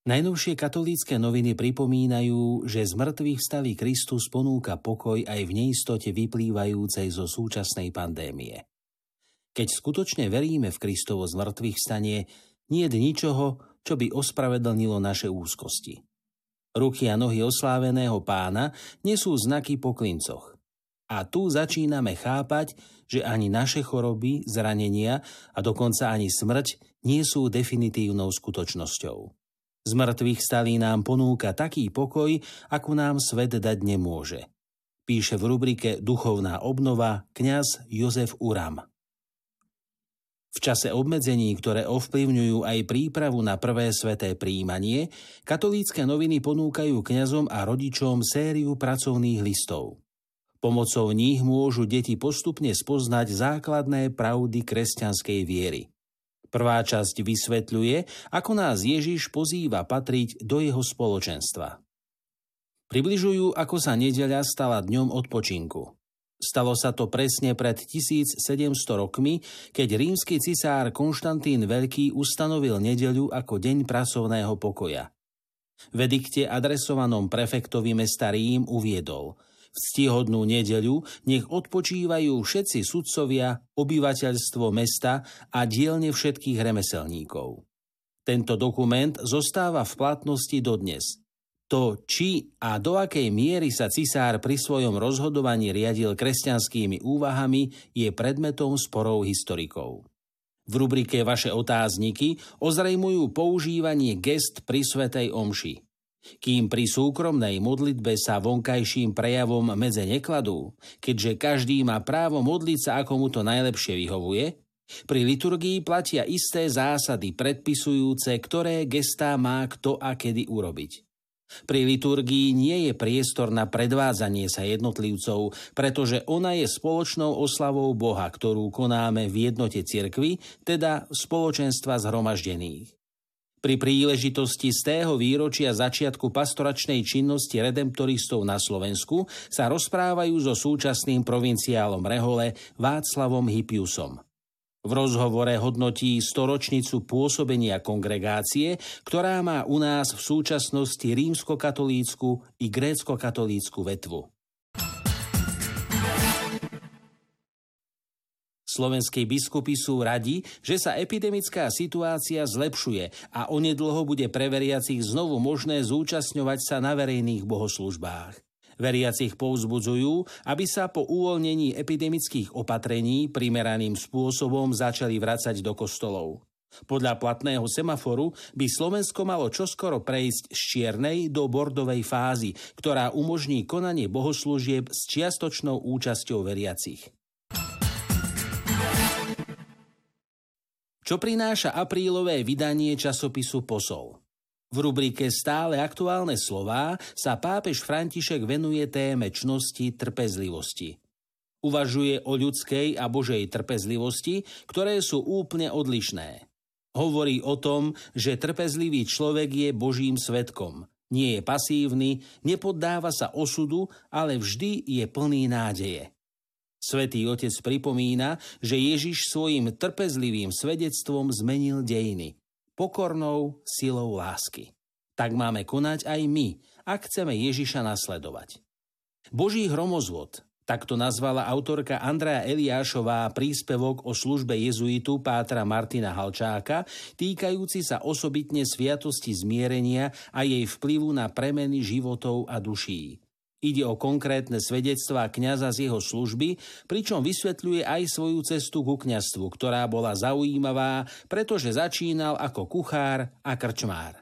Najnovšie katolícke noviny pripomínajú, že z mŕtvych stali Kristus ponúka pokoj aj v neistote vyplývajúcej zo súčasnej pandémie. Keď skutočne veríme v Kristovo z mŕtvych stanie, nie je ničoho, čo by ospravedlnilo naše úzkosti. Ruky a nohy osláveného pána nesú znaky po klincoch. A tu začíname chápať, že ani naše choroby, zranenia a dokonca ani smrť nie sú definitívnou skutočnosťou. Z mŕtvych stalí nám ponúka taký pokoj, ako nám svet dať nemôže. Píše v rubrike Duchovná obnova kňaz Jozef Uram. V čase obmedzení, ktoré ovplyvňujú aj prípravu na prvé sveté príjmanie, katolícke noviny ponúkajú kňazom a rodičom sériu pracovných listov. Pomocou nich môžu deti postupne spoznať základné pravdy kresťanskej viery. Prvá časť vysvetľuje, ako nás Ježiš pozýva patriť do jeho spoločenstva. Približujú, ako sa nedeľa stala dňom odpočinku. Stalo sa to presne pred 1700 rokmi, keď rímsky cisár Konštantín Veľký ustanovil nedeľu ako deň pracovného pokoja. V edikte adresovanom prefektovi mesta Rím uviedol – v ctihodnú nedeľu nech odpočívajú všetci sudcovia, obyvateľstvo mesta a dielne všetkých remeselníkov. Tento dokument zostáva v platnosti dodnes. To, či a do akej miery sa cisár pri svojom rozhodovaní riadil kresťanskými úvahami, je predmetom sporov historikov. V rubrike Vaše otázniky ozrejmujú používanie gest pri Svetej Omši. Kým pri súkromnej modlitbe sa vonkajším prejavom medze nekladú, keďže každý má právo modliť sa ako mu to najlepšie vyhovuje, pri liturgii platia isté zásady predpisujúce, ktoré gestá má kto a kedy urobiť. Pri liturgii nie je priestor na predvádzanie sa jednotlivcov, pretože ona je spoločnou oslavou Boha, ktorú konáme v jednote cirkvy, teda spoločenstva zhromaždených. Pri príležitosti z tého výročia začiatku pastoračnej činnosti redemptoristov na Slovensku sa rozprávajú so súčasným provinciálom Rehole Václavom Hypiusom. V rozhovore hodnotí storočnicu pôsobenia kongregácie, ktorá má u nás v súčasnosti rímskokatolícku i grécko-katolícku vetvu. Slovenskí biskupy sú radi, že sa epidemická situácia zlepšuje a onedlho bude pre veriacich znovu možné zúčastňovať sa na verejných bohoslužbách. Veriacich povzbudzujú, aby sa po uvoľnení epidemických opatrení primeraným spôsobom začali vracať do kostolov. Podľa platného semaforu by Slovensko malo čoskoro prejsť z čiernej do bordovej fázy, ktorá umožní konanie bohoslúžieb s čiastočnou účasťou veriacich. Čo prináša aprílové vydanie časopisu Posol. V rubrike Stále aktuálne slová sa pápež František venuje téme čnosti trpezlivosti. Uvažuje o ľudskej a božej trpezlivosti, ktoré sú úplne odlišné. Hovorí o tom, že trpezlivý človek je božím svetkom, nie je pasívny, nepoddáva sa osudu, ale vždy je plný nádeje. Svetý Otec pripomína, že Ježiš svojim trpezlivým svedectvom zmenil dejiny, pokornou silou lásky. Tak máme konať aj my, ak chceme Ježiša nasledovať. Boží hromozvod, takto nazvala autorka Andrea Eliášová príspevok o službe jezuitu Pátra Martina Halčáka, týkajúci sa osobitne sviatosti zmierenia a jej vplyvu na premeny životov a duší. Ide o konkrétne svedectvá kňaza z jeho služby, pričom vysvetľuje aj svoju cestu ku kňastvu, ktorá bola zaujímavá, pretože začínal ako kuchár a krčmár.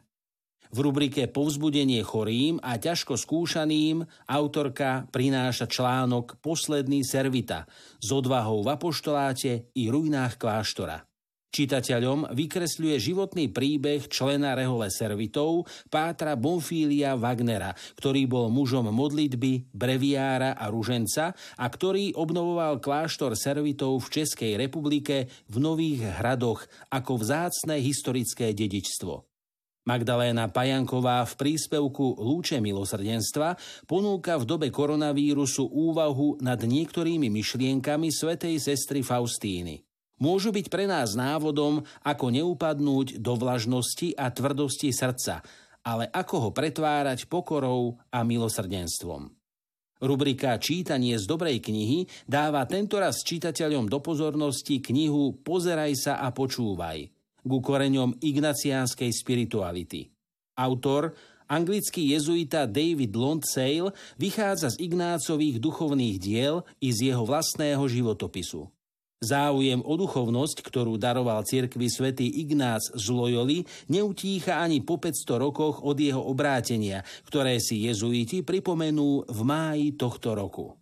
V rubrike Povzbudenie chorým a ťažko skúšaným autorka prináša článok Posledný servita s odvahou v apoštoláte i ruinách kláštora. Čitateľom vykresľuje životný príbeh člena rehole servitov Pátra Bonfília Wagnera, ktorý bol mužom modlitby, breviára a ruženca a ktorý obnovoval kláštor servitov v Českej republike v Nových hradoch ako vzácne historické dedičstvo. Magdaléna Pajanková v príspevku Lúče milosrdenstva ponúka v dobe koronavírusu úvahu nad niektorými myšlienkami svätej sestry Faustíny môžu byť pre nás návodom, ako neupadnúť do vlažnosti a tvrdosti srdca ale ako ho pretvárať pokorou a milosrdenstvom. Rubrika Čítanie z dobrej knihy dáva tentoraz čitateľom do pozornosti knihu Pozeraj sa a počúvaj ku koreňom ignaciánskej spirituality. Autor, anglický jezuita David Londsale, vychádza z Ignácových duchovných diel i z jeho vlastného životopisu. Záujem o duchovnosť, ktorú daroval cirkvi svätý Ignác z Loyoli, neutícha ani po 500 rokoch od jeho obrátenia, ktoré si jezuiti pripomenú v máji tohto roku.